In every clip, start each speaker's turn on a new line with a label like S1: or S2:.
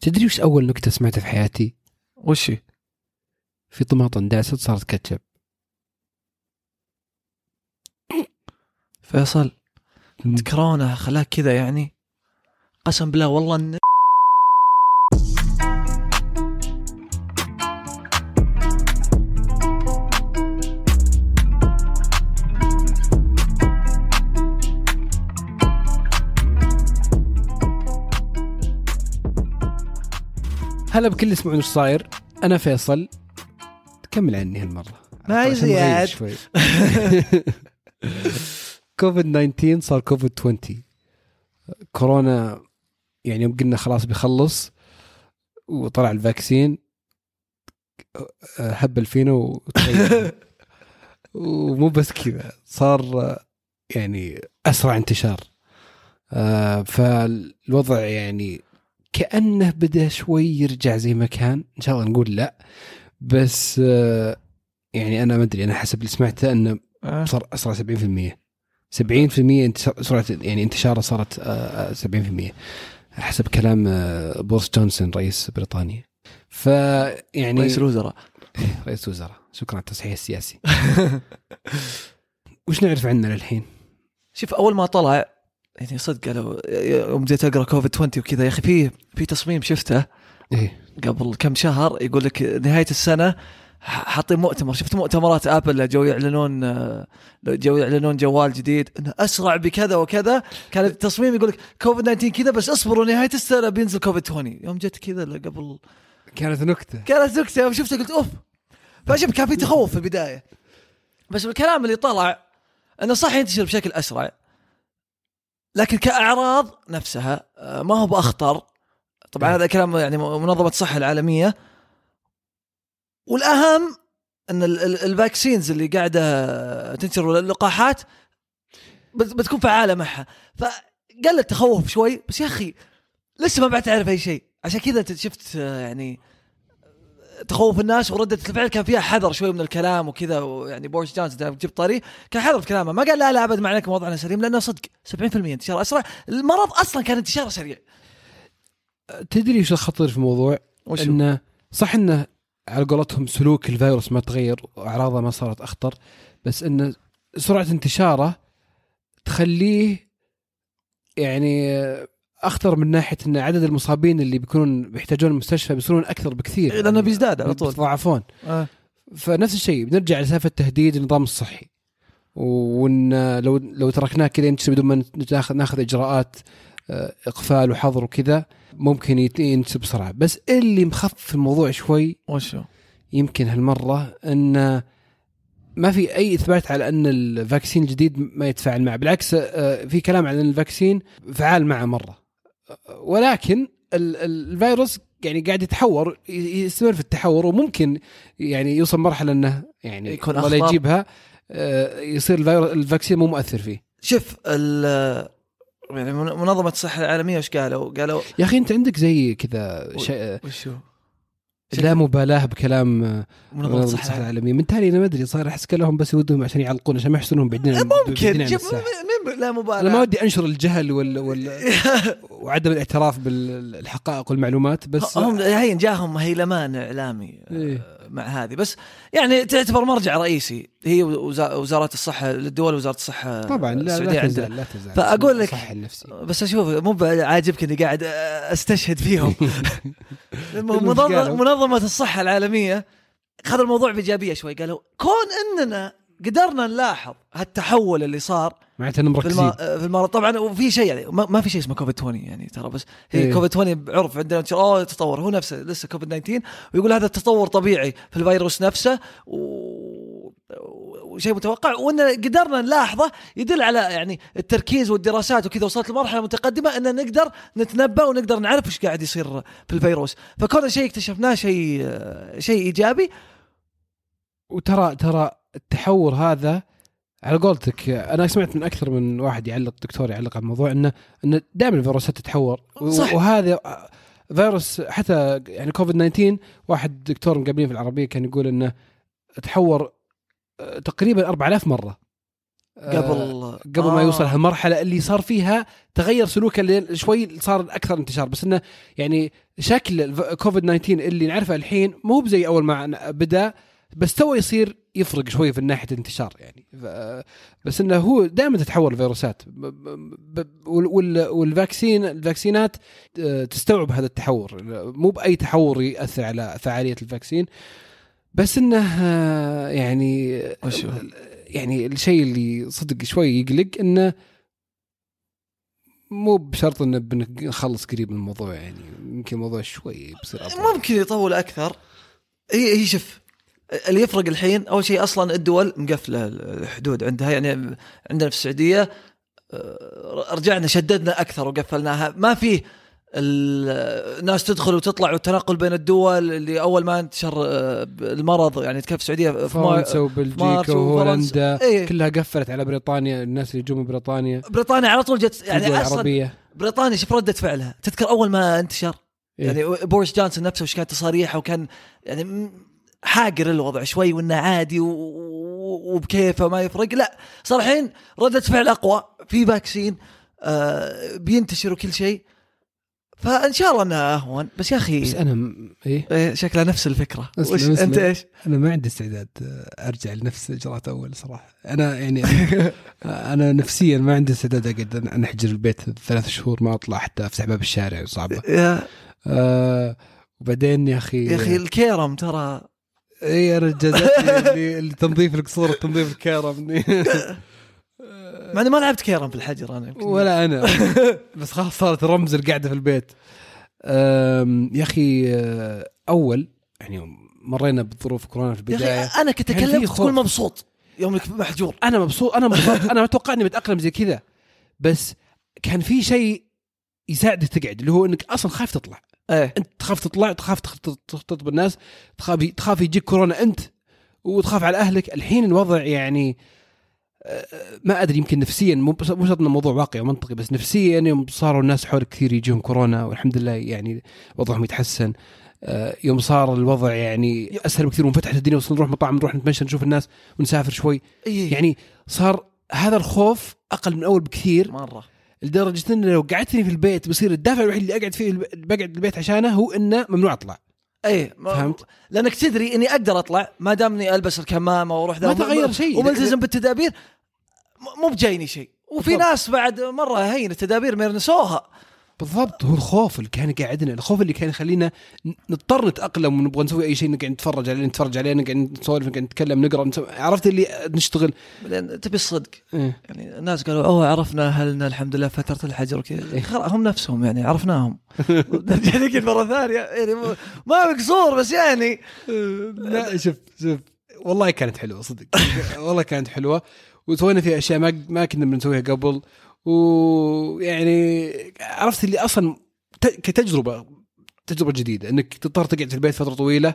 S1: تدري وش أول نكتة سمعتها في حياتي؟
S2: وش؟
S1: في طماطم داست صارت كاتشب
S2: فيصل كورونا خلاك كذا يعني قسم بالله والله إن
S1: هلا بكل يسمعون إيش صاير؟ أنا فيصل. كمل عني هالمرة. نغير
S2: زياد.
S1: شوي. كوفيد 19 صار كوفيد 20 كورونا يعني يوم قلنا خلاص بيخلص وطلع ال vaccine هبل فينا ومو بس كذا صار يعني أسرع انتشار. آه، فالوضع يعني كأنه بدأ شوي يرجع زي ما كان. إن شاء الله نقول لا. بس آه، يعني أنا ما أدري أنا حسب اللي سمعته انه
S2: آه.
S1: صار أسرع 70% 70% انتشار سرعة يعني انتشاره صارت آه، آه، 70% حسب كلام بورس جونسون رئيس بريطانيا. فيعني
S2: رئيس الوزراء.
S1: رئيس وزراء. شكرا على التصحيح السياسي. وش نعرف عنه للحين؟
S2: شوف أول ما طلع يعني صدق قالوا يوم بديت أقرأ كوفيد 20 وكذا يا أخي في في تصميم شفته
S1: إيه.
S2: قبل كم شهر يقول لك نهاية السنة حاطين مؤتمر. شفت مؤتمرات آبل اللي جو يعلنون جو يعلنون جوال جديد انه أسرع بكذا وكذا. كان التصميم يقول لك كوفيد 19 كذا بس اصبروا نهاية السنة بينزل كوفيد 20 يوم جت كذا اللي قبل
S1: كانت نكتة.
S2: كانت نكتة. يوم شفتها قلت أوف. فشوف كان في تخوف في البداية. بس الكلام اللي طلع إنه صح ينتشر بشكل أسرع. لكن كأعراض نفسها آه، ما هو بأخطر. طبعا
S1: إيه.
S2: هذا كلام يعني منظمة الصحة العالمية. والأهم إن ال- ال- الفاكسينز اللي قاعدة تنتشر اللقاحات بت- بتكون فعالة معها. فقل التخوف شوي بس يا أخي لسه ما بعد تعرف أي شيء. عشان كذا أنت شفت آه، يعني تخوف الناس وردة الفعل. كان فيها حذر شوي من الكلام وكذا يعني بورس جونسون ده جبت طري كان حذر في كلامه. ما قال لا لا أبد معناك وضعنا سليم لأنه صدق. 70% انتشار أسرع. المرض أصلا كان انتشاره سريع.
S1: تدري وش الخطير في الموضوع؟
S2: وشو؟
S1: إنه صح إنه على قولتهم سلوك الفيروس ما تغير وأعراضه ما صارت أخطر بس إنه سرعة انتشاره تخليه يعني أخطر من ناحية إن عدد المصابين اللي بيكونون بيحتاجون المستشفى بيصيرون أكثر بكثير.
S2: لأنه بيزداد على طول.
S1: يتضاعفون
S2: آه.
S1: فنفس الشيء بنرجع لسالفة تهديد النظام الصحي. وإن لو لو تركناه كذا ينتشر بدون ما ناخذ ناخذ إجراءات آه، إقفال وحظر وكذا ممكن ينتشر بسرعة. بس اللي مخفف الموضوع شوي
S2: وشو؟
S1: يمكن هالمرة إن ما في أي إثبات على إن ال vaccine الجديد ما يتفاعل معه. بالعكس آه، في كلام على إن ال vaccine فعال معه مرة. ولكن ال- ال- الفيروس يعني قاعد يتحور ي- يستمر في التحور وممكن يعني يوصل مرحلة إنه يعني
S2: يكون
S1: الله لا
S2: أخطر.
S1: يجيبها آه، يصير الفيروس الفاكسين مو مؤثر فيه
S2: شوف ال يعني من- منظمة الصحة العالمية وش قالوا؟ قالوا
S1: يا أخي أنت عندك زي كذا شيء
S2: وشو؟
S1: لا مبالاة بكلام آه، منظمة
S2: الصحة.
S1: العالمية. من تالي أنا ما أدري صار أحس كلهم بس يودهم عشان يعلقون عشان ما يحسونهم بعدين
S2: ممكن.
S1: الساحة.
S2: مين لا مبالاة.
S1: أنا ما ودي أنشر الجهل وال, وال... وعدم الاعتراف بالحقائق والمعلومات بس
S2: هم هين جاهم هيلمان اعلامي آه،
S1: إيه.
S2: مع هذه. بس يعني تعتبر مرجع رئيسي. هي وزا- وزارة الصحة للدول وزارة الصحة
S1: طبعا لا لا تزعل لا تزعل
S2: فأقول لك- بس أشوف مو عاجبك إني قاعد أستشهد فيهم؟ منظمة الصحة العالمية خذ الموضوع بإيجابية شوي. قالوا كون إننا قدرنا نلاحظ هالتحول اللي صار
S1: معناته إنهم
S2: في
S1: مركزين.
S2: الم... في المرض طبعا وفي شيء يعني ما, ما في شيء اسمه كوفيد 20 يعني ترى بس. هي
S1: إيه.
S2: كوفيد 20 بعرف عندنا أوه تطور. هو نفسه لسه كوفيد 19 ويقول هذا التطور طبيعي في الفيروس نفسه و... وشيء متوقع. وإن قدرنا نلاحظه يدل على يعني التركيز والدراسات وكذا وصلت لمرحلة متقدمة إن نقدر نتنبأ ونقدر نعرف إيش قاعد يصير في الفيروس. فكون شيء اكتشفناه شيء شيء إيجابي.
S1: وترى ترى التحور هذا على قولتك أنا سمعت من أكثر من واحد يعلق دكتور يعلق على الموضوع إنه إنه دائما الفيروسات تتحور
S2: صح.
S1: وهذا فيروس حتى يعني كوفيد 19 واحد دكتور مقابلين في العربية كان يقول إنه تحور آه، تقريبا 4000 مرة
S2: قبل
S1: قبل ما
S2: آه.
S1: يوصل هالمرحلة اللي صار فيها تغير سلوكه اللي شوي صار أكثر انتشار بس إنه يعني شكل كوفيد 19 اللي نعرفه الحين مو بزي أول ما بدأ بس تو يصير يفرق شوي في ناحية الانتشار يعني. بس إنه هو دائما تتحول الفيروسات. وال vaccine الفاكسينات آه، تستوعب هذا التحور. مو بأي تحور يأثر على فعالية ال vaccine. بس إنه آه، يعني؟ يعني الشيء اللي صدق شوي يقلق إنه مو بشرط انه بنخلص قريب من الموضوع يعني. يمكن الموضوع شوي أطول.
S2: ممكن يطول أكثر. هي هي شوف اللي يفرق الحين أول شيء أصلا الدول مقفلة الحدود عندها يعني عندنا في السعودية آه، رجعنا شددنا أكثر وقفلناها ما فيه ال- الناس تدخل وتطلع والتنقل بين الدول اللي أول ما انتشر آه، المرض يعني في السعودية في
S1: فرنسا وبلجيكا. وهولندا
S2: إيه.
S1: كلها قفلت على بريطانيا الناس اللي يجون من بريطانيا
S2: بريطانيا على طول جت
S1: يعني
S2: أصلا
S1: العربيه
S2: بريطانيا شوف ردة فعلها تذكر أول ما انتشر
S1: إيه.
S2: يعني بوريس جونسون نفسه وش كانت تصاريحه وكان يعني حاقر الوضع شوي وإنه عادي وبكيفه ما يفرق. لا صار الحين ردة فعل أقوى. في vaccine آه بينتشر وكل شيء. فإن شاء الله انها اهون بس يا أخي
S1: بس أنا م- إيه؟
S2: إيه، شكلها نفس الفكرة.
S1: أسلم،
S2: وش
S1: أسلم.
S2: أنت إيش؟
S1: أنا ما عندي استعداد آه، أرجع لنفس إجراءات أول صراحة. أنا يعني أنا نفسيا ما عندي استعداد اقعد انحجر البيت ثلاث شهور ما أطلع حتى أفتح باب الشارع صعبة.
S2: يا,
S1: آه وبعدين يا أخي
S2: يا أخي الكيرم ترى
S1: اي أنا جازتني تنظيف القصور تنظيف الكرم
S2: مع إني ما لعبت كيرم في الحجر أنا.
S1: ولا أنا. بس خلاص صارت رمز القعدة في البيت. يا أخي آه، أول يعني مرينا بظروف كورونا في
S2: يا
S1: البداية
S2: أخي أنا كنت
S1: أكلمك.
S2: تكون مبسوط يوم انك محجور.
S1: أنا مبسوط أنا مبسوط أنا متوقع إني بتأقلم زي كذا. بس كان في شيء يساعدك تقعد اللي هو إنك أصلا خايف تطلع.
S2: إيه.
S1: أنت تخاف تطلع تخاف تخ- تخطط بالناس تخاف تخاف يجيك كورونا أنت وتخاف على أهلك. الحين الوضع يعني آه، ما أدري يمكن نفسيا مو مو موضوع واقعي ومنطقي بس نفسيا يوم صاروا الناس حولك كثير يجيهم كورونا والحمد لله يعني وضعهم يتحسن آه، يوم صار الوضع يعني أسهل بكثير وانفتحت الدنيا وصرنا نروح مطاعم نروح نتمشى نشوف الناس ونسافر شوي.
S2: إيه.
S1: يعني صار هذا الخوف أقل من اول بكثير.
S2: مرة.
S1: لدرجة ان لو قعدتني في البيت بصير الدافع الوحيد اللي أقعد فيه بقعد البيت عشانه هو إنه ممنوع أطلع
S2: إيه ما-
S1: فهمت؟
S2: لأنك تدري إني أقدر أطلع ما دام إني ألبس الكمامة وأروح
S1: ما تغير شيء.
S2: وملتزم بالتدابير مو بجايني شيء وفي. ناس بعد مرة هين التدابير ما يرنسوها
S1: بالضبط هو الخوف اللي كان يقعدنا الخوف اللي كان يخلينا نضطر نتأقلم ونبغى نسوي أي شيء نقعد نتفرج عليه نتفرج عليه نقعد نسولف نقعد نتكلم نقرأ عرفت اللي نشتغل؟
S2: بعدين تبي الصدق.
S1: إيه.
S2: يعني الناس قالوا أوه عرفنا أهلنا الحمد لله فترة الحجر وكذا.
S1: إيه.
S2: هم نفسهم يعني عرفناهم. نرجع لك مرة ثانية يعني ما بقصور بس يعني.
S1: لا شوف شوف والله كانت حلوة صدق. والله كانت حلوة. وسوينا فيها أشياء ما ما كنا بنسويها قبل. ويعني عرفت اللي أصلا كتجربة تجربة جديدة إنك تضطر تقعد في البيت فترة طويلة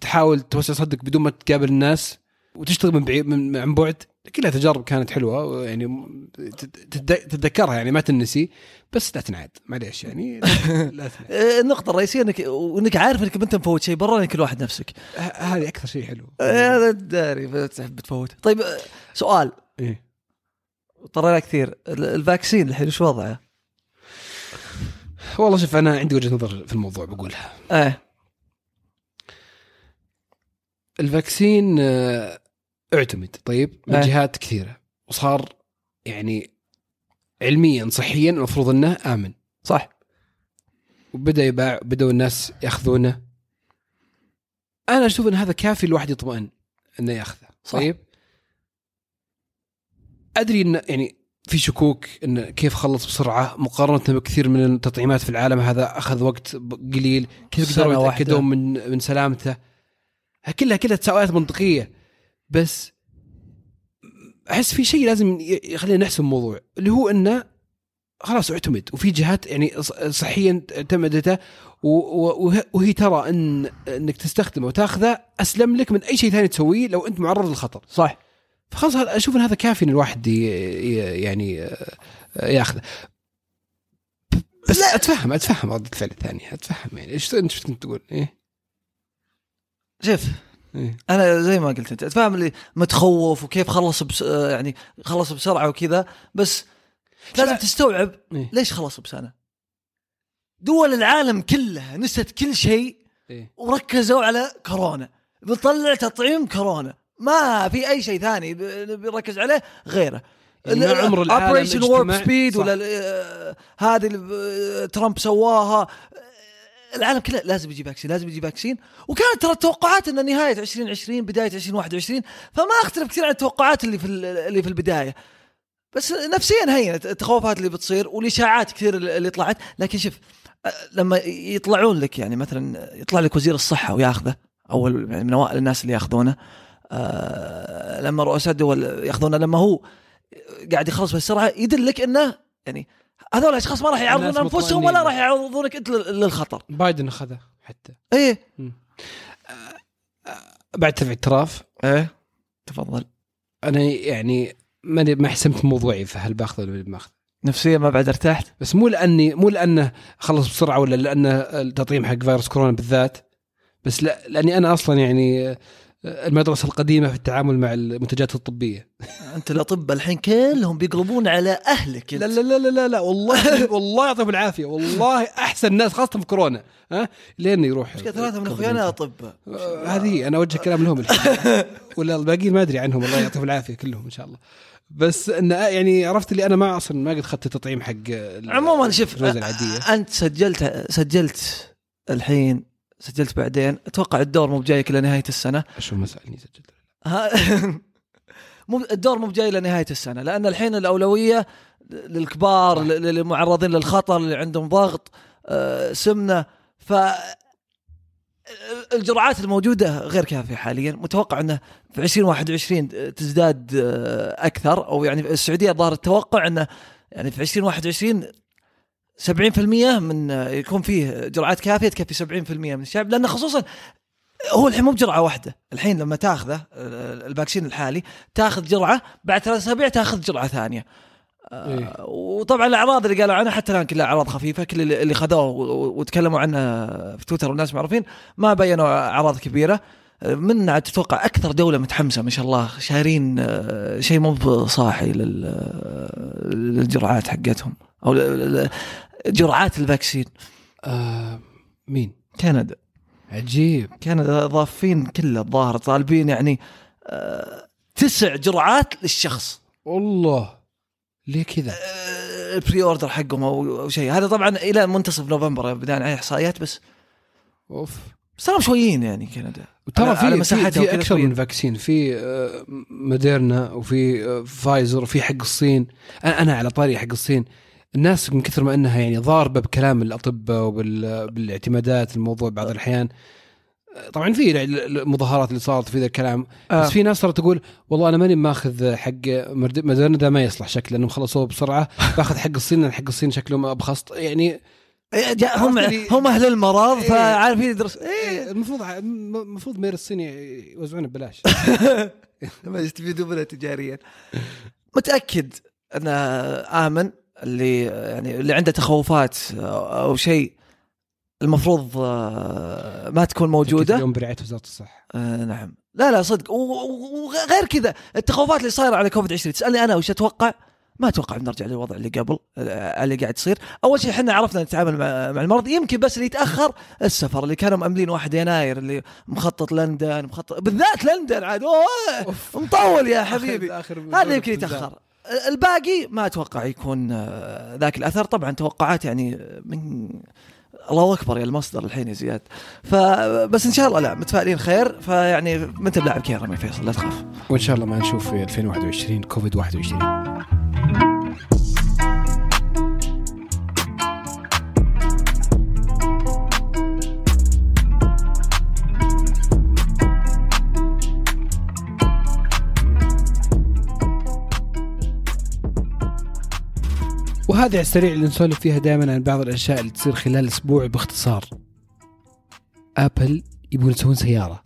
S1: تحاول توسع صدق بدون ما تقابل الناس وتشتغل من بعيد من عن بعد. كلها تجارب كانت حلوة يعني تت- تتذكرها يعني ما تنسي بس لا تنعاد معليش يعني. لا تنعاد.
S2: آه، النقطة الرئيسية إنك وإنك عارف إنك أنت مفوت شيء برا كل واحد نفسك.
S1: هذه أكثر شيء حلو.
S2: آه، هذا داري بتفوت طيب سؤال.
S1: إيه.
S2: طرينا كثير. ال- ال vaccine الحين وش وضعه؟
S1: والله شوف أنا عندي وجهة نظر في الموضوع بقولها.
S2: إيه.
S1: ال vaccine آه، اعتمد طيب؟ من
S2: إيه.
S1: جهات كثيرة. وصار يعني علميا صحيا المفروض إنه آمن.
S2: صح.
S1: وبدأ يباع بدأوا الناس يأخذونه. أنا أشوف إن هذا كافي الواحد يطمئن إنه يأخذه
S2: صح.
S1: طيب؟ أدري ان يعني في شكوك انه كيف خلص بسرعة مقارنة بكثير من التطعيمات في العالم. هذا أخذ وقت قليل. كيف قدروا. يتأكدون من من سلامته؟ كلها كلها تساؤلات منطقية. بس أحس في شيء لازم يخلينا نحسم الموضوع اللي هو إنه خلاص اعتمد. وفي جهات يعني صحيا اعتمدته. وهي ترى ان إنك تستخدمه وتاخذه أسلم لك من أي شيء ثاني تسويه لو أنت معرض للخطر.
S2: صح.
S1: فخلاص أشوف إن هذا كافي إن الواحد يعني آه، ياخذه بس
S2: لا.
S1: أتفهم أتفهم رده الفعل الثانية أتفهم يعني إيش إنت كنت تقول؟ إيه
S2: شوف
S1: إيه.
S2: أنا زي ما قلت أنت فاهم اللي متخوف وكيف خلص بس آه، يعني خلص بسرعة وكذا بس لازم تستوعب
S1: إيه.
S2: ليش خلص بسنة دول العالم كلها نسيت كل شيء
S1: إيه.
S2: وركزوا على كورونا بنطلع تطعيم كورونا ما في أي شيء ثاني ب- بنركز عليه غيره.
S1: يعني ما عمر العالم Operation
S2: Warp
S1: Speed.
S2: ولا ال- هذه اللي ب- ترامب سواها. العالم كله لازم يجي vaccine لازم يجي vaccine وكانت ترى التوقعات إن نهاية 2020 بداية 2021 فما أختلف كثير عن التوقعات اللي في ال- اللي في البداية. بس نفسيا هينت التخوفات اللي بتصير والإشاعات كثير اللي طلعت. لكن شوف لما يطلعون لك يعني مثلا يطلع لك وزير الصحة وياخذه أول يعني من أوائل الناس اللي ياخذونه. آه لما رؤساء الدول ياخذونه لما هو قاعد يخلص بسرعة يدلك إنه يعني هذول الأشخاص ما راح يعرضون أنفسهم ولا. راح يعرضونك أنت لل- للخطر.
S1: بايدن اخذها حتى.
S2: إيه.
S1: بعد تبع اعتراف.
S2: إيه. تفضل.
S1: أنا يعني ماني ما حسمت موضوعي فهل بأخذه ولا ما أخذه.
S2: نفسيا ما بعد ارتحت؟
S1: بس مو لاني مو لأنه خلص بسرعة ولا لأنه التطعيم حق فيروس كورونا بالذات. بس لا لأني أنا أصلا يعني المدرسة القديمة في التعامل مع المنتجات الطبية.
S2: أنت الأطباء الحين كلهم بيقلبون على أهلك
S1: لا لا لا لا لا, والله والله يعطيهم العافية. والله أحسن ناس خاصة في كورونا. ها؟ لين يروح.
S2: ثلاثة من اخويانا
S1: أطباء. هذه أنا أوجه كلام لهم الحين. ولا الباقيين ما أدري عنهم الله يعطيهم العافية كلهم إن شاء الله. بس انه يعني عرفت اللي أنا ما أصلا ما قد اخذت التطعيم حق
S2: عموما شوف أنت سجلت سجلت الحين سجلت بعدين. أتوقع الدور مو بجايك إلى نهاية السنة.
S1: شو ما سالني سجلت
S2: مو الدور مو بجاي لنهايه السنة لأن الحين الأولوية للكبار للمعرضين للخطر اللي عندهم ضغط آه، سمنة. ف الجرعات الموجودة غير كافية حاليا. متوقع إنه في 2021 تزداد آه، أكثر أو يعني السعودية ظهر التوقع إنه يعني في 2021 70% من آه، يكون فيه جرعات كافية تكفي 70% من الشعب لأنه خصوصا هو الحين مو بجرعة واحدة. الحين لما تاخذه الفاكسين الحالي تاخذ جرعة بعد ثلاث أسابيع تاخذ جرعة ثانية. آه،
S1: إيه.
S2: وطبعا الأعراض اللي قالوا عنها حتى الآن كلها أعراض خفيفة كل اللي خذوه وتكلموا عنها في تويتر والناس معروفين ما بينوا أعراض كبيرة. من تتوقع أكثر دولة متحمسة ما شاء الله شارين آه، شيء مو بصاحي لل- آه، للجرعات حقتهم أو جرعات الفاكسين.
S1: آه مين؟
S2: كندا.
S1: عجيب.
S2: كندا ضافين كله الظاهر طالبين يعني آه، تسع جرعات للشخص.
S1: والله. ليه كذا؟
S2: آه، ال pre-order حقهم أو شيء. هذا طبعا إلى منتصف نوفمبر بدأنا عليه إحصائيات بس.
S1: أوف.
S2: بس ترى شويين يعني كندا.
S1: ترى
S2: على- على
S1: في في, في
S2: أكثر.
S1: من vaccine. في آه، موديرنا وفي آه، فايزر وفي حق الصين. أنا على طاري حق الصين. الناس من كثر ما إنها يعني ضاربة بكلام الأطباء وبالاعتمادات الموضوع بعض الأحيان. آه، طبعا في المظاهرات اللي صارت في ذا الكلام.
S2: آه.
S1: بس في ناس ترى تقول والله أنا ماني ماخذ حق ده ما يصلح شكله لأنهم خلصوه بسرعة. باخذ حق الصين حق الصين شكله ما أبخص. يعني
S2: إيه، هم
S1: اللي-
S2: هم أهل المرض
S1: إيه.
S2: فعارفين يدرس إيه.
S1: المفروض المفروض مير الصين يوزعونه ببلاش.
S2: ما يستفيدوا منها تجاريا. متأكد أن آمن؟ اللي يعني اللي عنده تخوفات أو شيء المفروض آه، ما تكون موجودة.
S1: اليوم برعاية وزارة الصحة.
S2: آه نعم. لا لا صدق. وغير كذا التخوفات اللي صايرة على كوفيد 20 تسألني أنا وش أتوقع؟ ما أتوقع بنرجع للوضع اللي قبل آه، اللي قاعد يصير. أول شيء إحنا عرفنا نتعامل مع, المرض. يمكن بس اللي يتأخر السفر اللي كانوا مأملين 1 يناير اللي مخطط لندن مخطط بالذات لندن عاد. مطول يا حبيبي. هذا يمكن يتأخر. الباقي ما أتوقع يكون آه، ذاك الأثر. طبعا توقعات يعني من الله أكبر يا المصدر الحين يا زياد. فبس إن شاء الله لا متفائلين خير. فيعني ما انت بلاعب كيرم يا فيصل لا تخاف.
S1: وإن شاء الله ما نشوف في 2021 كوفيد 21 على السريع اللي نسولف فيها دائما عن بعض الأشياء اللي تصير خلال أسبوع باختصار. ابل يبون يسوون سيارة.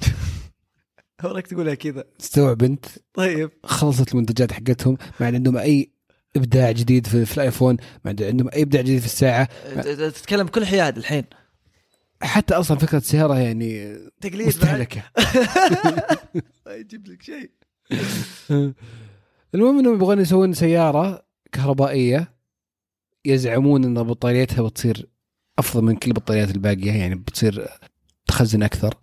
S2: وراك تقولها كذا.
S1: تستوعب أنت؟
S2: طيب.
S1: خلصت المنتجات حقتهم ما عندهم أي إبداع جديد في, في الآيفون ما عندهم أي إبداع جديد في الساعة.
S2: تتكلم بكل حياد الحين.
S1: حتى أصلا فكرة السيارة يعني
S2: تقليد.
S1: مستهلكة.
S2: ما يجيب لك شيء.
S1: المهم إنهم يبغون يسوون سيارة كهربائية. يزعمون إن بطاريتها بتصير أفضل من كل البطاريات الباقية يعني بتصير تخزن أكثر.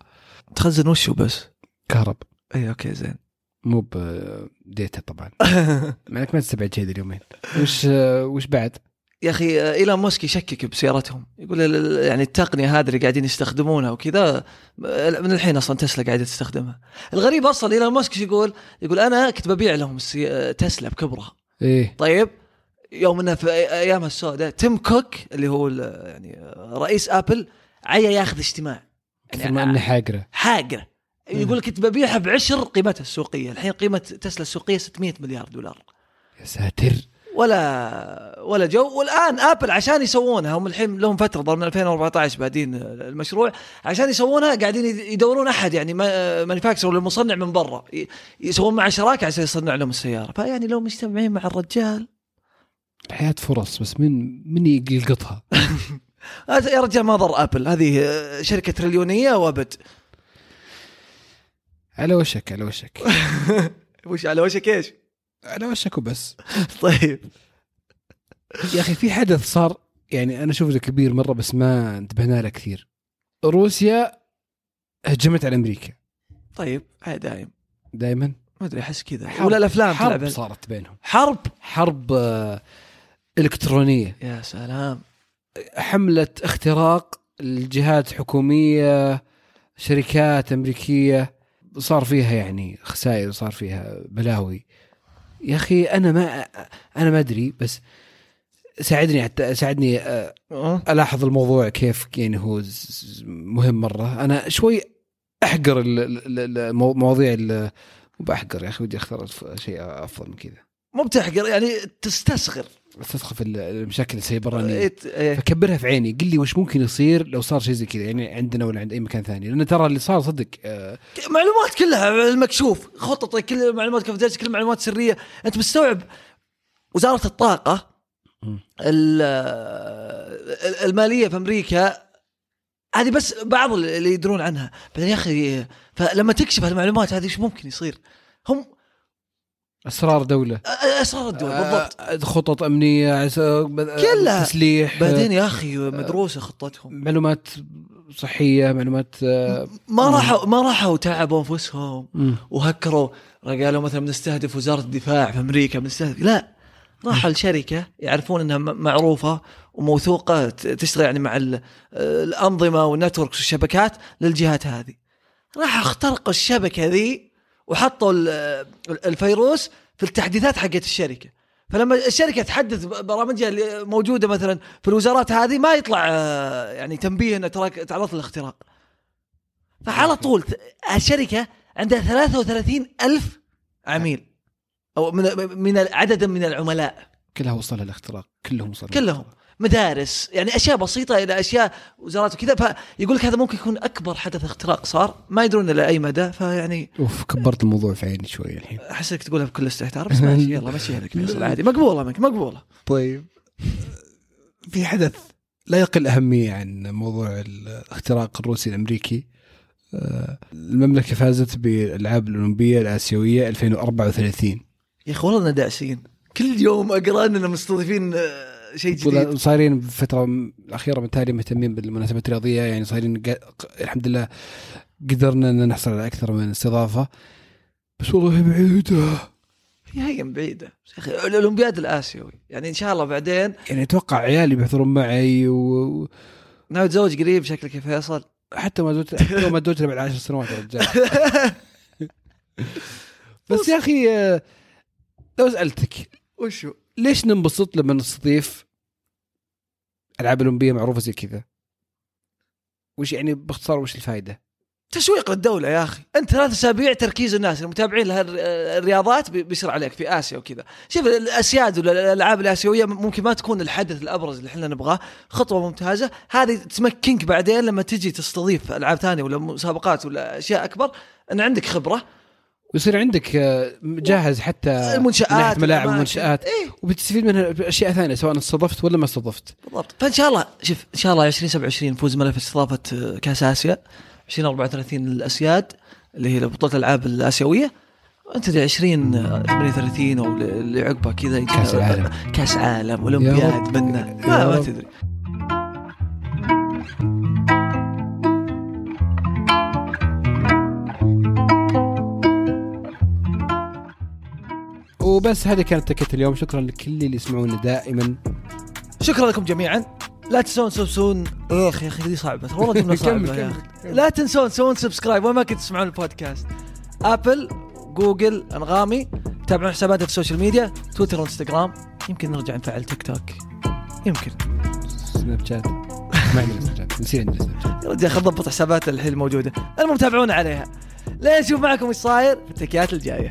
S2: تخزن وشو بس؟
S1: كهرب.
S2: اي okay زين.
S1: مو ب data طبعا. مع انك ما تستبعد شيء اليومين. وش وش بعد؟
S2: يا أخي آه، إيلون ماسك يشكك بسيارتهم. يقول يعني التقنية هذه اللي قاعدين يستخدمونها وكذا آه، من الحين أصلا تسلا قاعدة تستخدمها. الغريب أصلا إيلون ماسك يقول؟ يقول أنا كنت ببيع لهم. آه، تسلا بكبرها.
S1: إيه.
S2: طيب يوم إنه في ايامها السوداء. تيم كوك اللي هو يعني رئيس آبل عيا ياخذ اجتماع.
S1: كثر ما انه حاقرة.
S2: حاقرة. يقول كنت ببيعها بعشر قيمتها السوقية. الحين قيمة تسلا السوقية 600 مليار دولار.
S1: يا ساتر.
S2: ولا ولا جو. والآن آبل عشان يسوونها هم الحين لهم فترة زمن من 2014 بادين المشروع عشان يسوونها قاعدين يدورون أحد يعني manufacturer ولا مصنع من برا. يسوون معه شراكة عشان يصنع لهم السيارة. فيعني لو مجتمعين مع الرجال
S1: الحياة فرص بس من من يلقطها.
S2: يا رجال ما ضر ابل هذه شركة تريليونية وأبد.
S1: على وشك على وشك.
S2: وش على وشك إيش؟
S1: على وشك وبس.
S2: طيب.
S1: يا أخي في حدث صار يعني أنا اشوفه كبير مرة بس ما انتبهنا له كثير. روسيا هجمت على أمريكا.
S2: طيب هاي دايم.
S1: دائما
S2: ما أدري أحس كذا. ولا الأفلام
S1: حرب
S2: تلعب.
S1: صارت بينهم.
S2: حرب؟
S1: حرب آه، إلكترونية.
S2: يا سلام.
S1: حملة اختراق الجهات حكومية شركات أمريكية صار فيها يعني خسائر صار فيها بلاوي. يا أخي أنا ما أنا ما أدري بس ساعدني حتى ساعدني آه،
S2: أه؟
S1: ألاحظ الموضوع كيف يعني هو مهم مرة. أنا شوي أحقر ال- ال- ال- المو- مواضيع ال- مو بأحقر يا أخي ودي أختار شيء أفضل من كذا.
S2: مو بتحقر يعني تستصغر
S1: استسخف ال- المشاكل السيبرانيه
S2: إيه، إيه.
S1: فكبرها في عيني. قل لي وش ممكن يصير لو صار شيء زي كذا يعني عندنا ولا عند أي مكان ثاني. لأن ترى اللي صار صدق آه،
S2: معلومات كلها المكشوف خطط كل المعلومات كيف كل المعلومات سرية. أنت مستوعب وزارة
S1: الطاقة؟
S2: ال- المالية في أمريكا هذه بس بعض اللي يدرون عنها. بعدين يا أخي فلما تكشف هالمعلومات هذه إيش ممكن يصير؟ هم
S1: أسرار دولة.
S2: أسرار الدول بالضبط.
S1: آه، خطط أمنية آه،
S2: كلها.
S1: تسليح
S2: بعدين يا أخي مدروسة خطتهم.
S1: معلومات صحية معلومات آه،
S2: ما راحوا ما راحوا تعبوا
S1: أنفسهم.
S2: وهكروا. قالوا مثلا بنستهدف وزارة الدفاع في أمريكا بنستهدف. لا راحوا لشركة يعرفون إنها معروفة وموثوقة تشتغل يعني مع ال- الأنظمة وال networks والشبكات للجهات هذه. راحوا اخترقوا الشبكة ذي وحطوا ال- الفيروس في التحديثات حقت الشركة. فلما الشركة تحدث برامجها اللي موجودة مثلا في الوزارات هذه ما يطلع آه، يعني تنبيه انها تراك تعرضت للاختراق. فعلى طول الشركة عندها 33 ألف عميل. أو من من عددا من العملاء.
S1: كلها وصلها الاختراق كلهم وصلوا
S2: كلهم. مدارس يعني أشياء بسيطة إلى أشياء وزارات وكذا فيقول لك هذا ممكن يكون أكبر حدث اختراق صار. ما يدرون إلى أي مدى فيعني
S1: أوف كبرت الموضوع في عيني شوي الحين.
S2: أحسك تقولها بكل استهتار بس ماشي يلا مشيها لك فيصل عادي. مقبولة منك مقبولة.
S1: طيب. في حدث لا يقل أهمية عن موضوع الاختراق الروسي الأمريكي. آه، المملكة فازت بالألعاب الأولمبية الآسيوية 2034
S2: يا أخي والله إننا داعسين. كل يوم اقرا اننا مستضيفين آه، شيء جديد.
S1: صايرين بالفترة الأخيرة بالتالي مهتمين بالمناسبات الرياضية يعني صايرين الحمد لله قدرنا أن نحصل على أكثر من استضافة. بس والله بعيدة.
S2: هي بعيدة. يا أخي الأولمبياد الآسيوي. يعني إن شاء الله بعدين
S1: يعني أتوقع عيالي بيحضرون معي و-
S2: ناوي تتزوج قريب شكلك يا فيصل.
S1: حتى ما زوجت حتى ما زوجت بعد عشر سنوات يا رجال. بس يا أخي آه، لو سألتك
S2: وشو؟
S1: ليش ننبسط لما نستضيف ألعاب أولمبية معروفة زي كذا؟ وش يعني باختصار وش الفائده؟
S2: تسويق للدوله يا أخي أنت ثلاث أسابيع تركيز الناس المتابعين لهالرياضات بي- بيصير عليك في آسيا وكذا شوف الأسياد ولا الألعاب الآسيوية ممكن ما تكون الحدث الأبرز اللي إحنا نبغاه خطوة ممتازة هذه تمكنك بعدين لما تجي تستضيف ألعاب ثانية ولا مسابقات ولا أشياء أكبر أن عندك خبرة
S1: ويصير عندك آه، جاهز حتى
S2: المنشآت
S1: ملاعب
S2: والأماكن.
S1: ومنشآت
S2: إيه.
S1: وبتستفيد منها باشياء ثانية سواء استضفت ولا ما استضفت.
S2: بالضبط. فإن شاء الله شوف إن شاء الله 2027 نفوز ملف استضافة آه، كأس آسيا. 2034 الأسياد اللي هي بطوله الألعاب الآسيوية. أنت 20 آه، 38 أو اللي عقبها كذا يجي
S1: كأس العالم.
S2: كأس عالم
S1: يا
S2: أولمبياد
S1: يا
S2: ما, ما. تدري.
S1: وبس هذه كانت تكت اليوم. شكرا لكل اللي يسمعونا دائما.
S2: شكرا لكم جميعا. لا تنسون تسوون أخ يا أخي دي صعبة. والله جملة
S1: صعبة
S2: يا أخي. لا تنسون تسوون subscribe وين ما كنتوا تسمعون البودكاست. ابل جوجل أنغامي. تابعون حساباتنا في ال social media تويتر وإنستغرام. يمكن نرجع نفعل تيك توك. يمكن.
S1: سناب شات. ما عندنا سناب شات. نسينا عندنا سناب شات.
S2: يا رجال خل نضبط حسابات الحين الموجودة. المهم تابعونا عليها. لين نشوف معكم إيش صاير في التكيات الجاية.